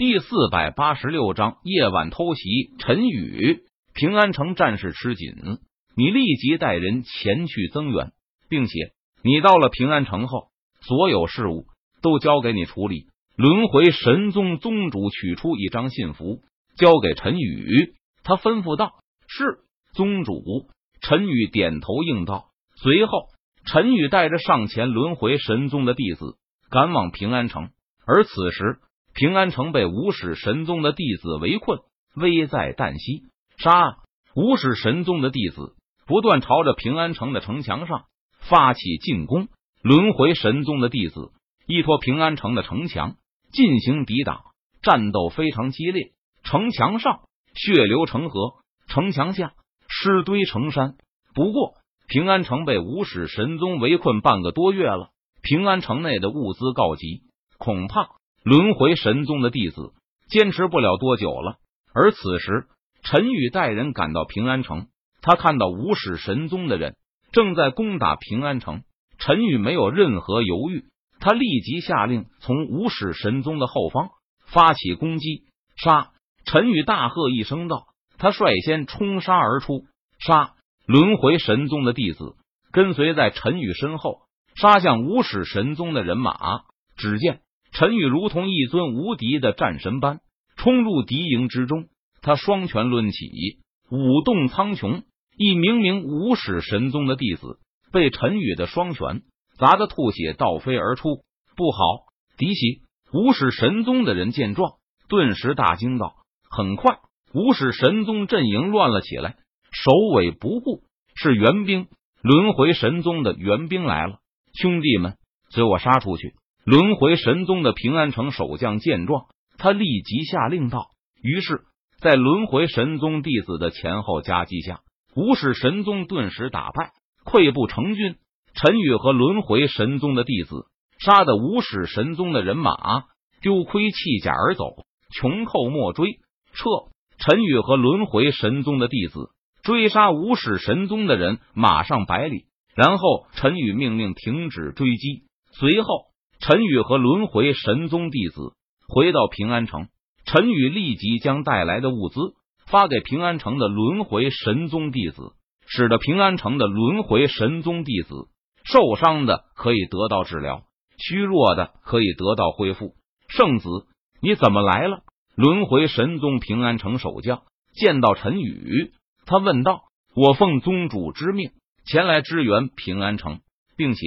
第四百八十六章夜晚偷袭。陈宇，平安城战事吃紧，你立即带人前去增援，并且你到了平安城后，所有事务都交给你处理。轮回神宗宗主取出一张信符，交给陈宇，他吩咐道：“是宗主。”陈宇点头应道。随后，陈宇带着上前轮回神宗的弟子赶往平安城。而此时，平安城被无始神宗的弟子围困，危在旦夕。杀！无始神宗的弟子不断朝着平安城的城墙上发起进攻。轮回神宗的弟子依托平安城的城墙进行抵挡，战斗非常激烈。城墙上血流成河，城墙下尸堆成山。不过，平安城被无始神宗围困半个多月了，平安城内的物资告急，恐怕轮回神宗的弟子坚持不了多久了。而此时，陈宇带人赶到平安城，他看到无始神宗的人正在攻打平安城，陈宇没有任何犹豫，他立即下令从无始神宗的后方发起攻击。杀！陈宇大喝一声道，他率先冲杀而出，杀！轮回神宗的弟子跟随在陈宇身后，杀向无始神宗的人马。只见陈宇如同一尊无敌的战神般冲入敌营之中，他双拳抡起，舞动苍穹。一名名无始神宗的弟子被陈宇的双拳砸得吐血倒飞而出。不好！敌袭！无始神宗的人见状，顿时大惊道：“很快，无始神宗阵营乱了起来。”首尾不顾，是援兵，轮回神宗的援兵来了，兄弟们，随我杀出去！轮回神宗的平安城守将见状，他立即下令道。于是，在轮回神宗弟子的前后夹击下，无始神宗顿时打败，溃不成军。陈宇和轮回神宗的弟子杀的无始神宗的人马丢盔弃甲而走，穷寇莫追，撤！陈宇和轮回神宗的弟子。追杀无始神宗的人马上百里，然后陈宇命令停止追击。随后，陈宇和轮回神宗弟子回到平安城。陈宇立即将带来的物资发给平安城的轮回神宗弟子，使得平安城的轮回神宗弟子受伤的可以得到治疗，虚弱的可以得到恢复。圣子，你怎么来了？轮回神宗平安城守将见到陈宇。他问道：“我奉宗主之命前来支援平安城，并且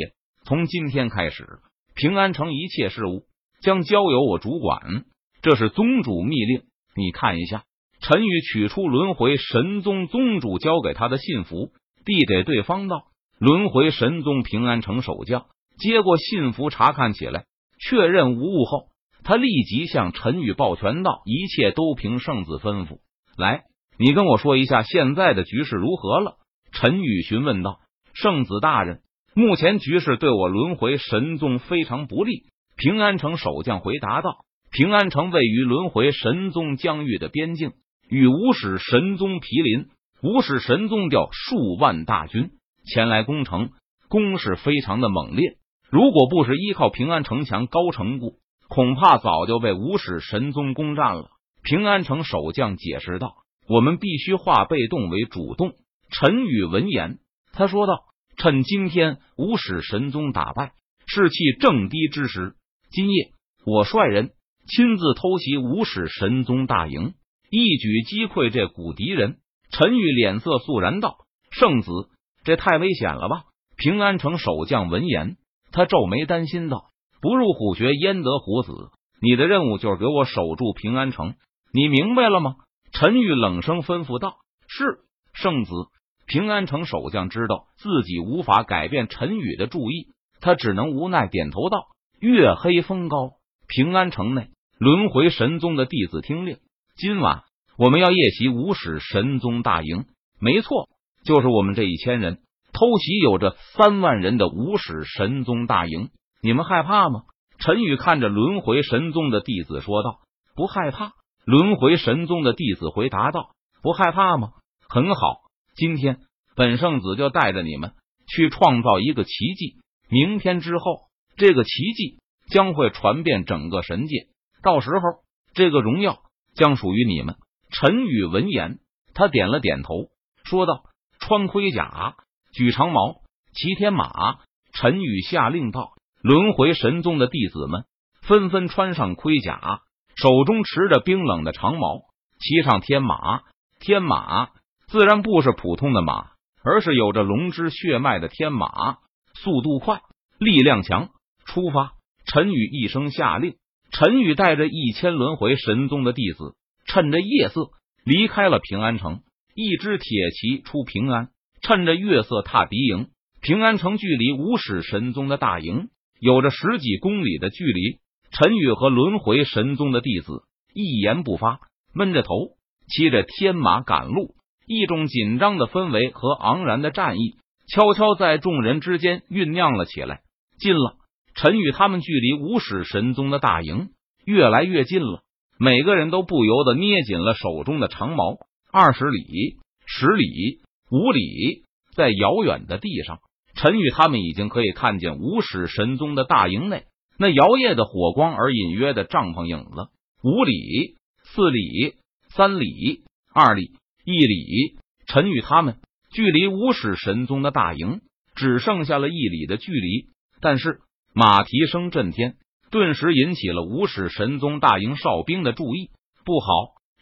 从今天开始，平安城一切事务将交由我主管。这是宗主密令，你看一下。”陈宇取出轮回神宗宗主交给他的信符，递给对方道：“轮回神宗平安城守将接过信符，查看起来，确认无误后，他立即向陈宇抱拳道：‘一切都凭圣子吩咐。’来。”你跟我说一下现在的局势如何了？陈宇询问道。圣子大人，目前局势对我轮回神宗非常不利。平安城守将回答道。平安城位于轮回神宗疆域的边境，与无始神宗毗邻。无始神宗调数万大军前来攻城，攻势非常的猛烈。如果不是依靠平安城墙高城固，恐怕早就被无始神宗攻占了。平安城守将解释道。我们必须化被动为主动。陈宇闻言，他说道：“趁今天无始神宗打败、士气正低之时，今夜我率人亲自偷袭无始神宗大营，一举击溃这股敌人。”陈玉脸色肃然道：“圣子，这太危险了吧？”平安城守将闻言，他皱眉担心道：“不入虎穴，焉得虎子？你的任务就是给我守住平安城，你明白了吗？”陈玉冷声吩咐道：“是圣子。”平安城守将知道自己无法改变陈宇的注意，他只能无奈点头道：“月黑风高，平安城内轮回神宗的弟子听令，今晚我们要夜袭无始神宗大营。没错，就是我们这一千人偷袭有着三万人的无始神宗大营。你们害怕吗？”陈宇看着轮回神宗的弟子说道：“不害怕。”轮回神宗的弟子回答道：“不害怕吗？很好，今天本圣子就带着你们去创造一个奇迹。明天之后，这个奇迹将会传遍整个神界。到时候，这个荣耀将属于你们。陈宇闻言，他点了点头，说道：“穿盔甲，举长矛，骑天马。”陈宇下令道：“轮回神宗的弟子们纷纷穿上盔甲，手中持着冰冷的长矛，骑上天马。天马自然不是普通的马，而是有着龙之血脉的天马，速度快，力量强。出发！”陈宇一声下令，陈宇带着一千轮回神宗的弟子。趁着夜色离开了平安城，一支铁骑出平安，趁着月色踏敌营。平安城距离无始神宗的大营有着十几公里的距离。陈宇和轮回神宗的弟子一言不发，闷着头骑着天马赶路。一种紧张的氛围和昂然的战意悄悄在众人之间酝酿了起来。近了，陈宇他们距离无始神宗的大营越来越近了。每个人都不由得捏紧了手中的长矛。二十里、十里、五里，在遥远的地上，陈宇他们已经可以看见无始神宗的大营内那摇曳的火光而隐约的帐篷影子。五里、四里、三里、二里、一里，陈宇他们距离无始神宗的大营只剩下了一里的距离。但是马蹄声震天。顿时引起了无始神宗大营哨兵的注意，不好，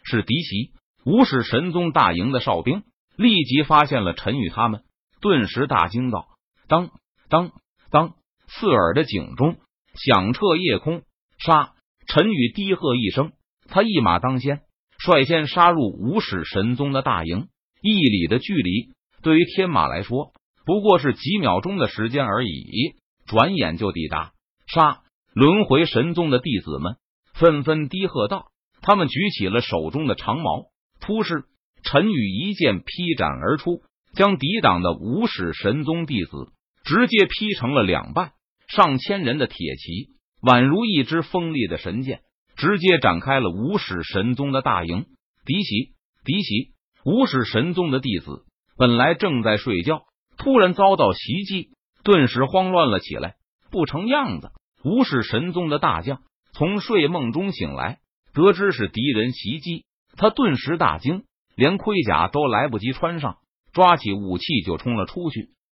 是敌袭！无始神宗大营的哨兵立即发现了陈宇他们，顿时大惊道：“当当当！”刺耳的警钟响彻夜空。杀！陈宇低喝一声，他一马当先，率先杀入无始神宗的大营。一里的距离对于天马来说不过是几秒钟的时间而已，转眼就抵达。杀！轮回神宗的弟子们纷纷低喝道：“他们举起了手中的长矛，突施陈宇一剑劈斩而出，将抵挡的无始神宗弟子直接劈成了两半。上千人的铁骑宛如一支锋利的神剑，直接展开了无始神宗的大营。敌袭！敌袭！无始神宗的弟子本来正在睡觉，突然遭到袭击，顿时慌乱了起来，不成样子。无始神宗的大将从睡梦中醒来，得知是敌人袭击，他顿时大惊，连盔甲都来不及穿上，抓起武器就冲了出去。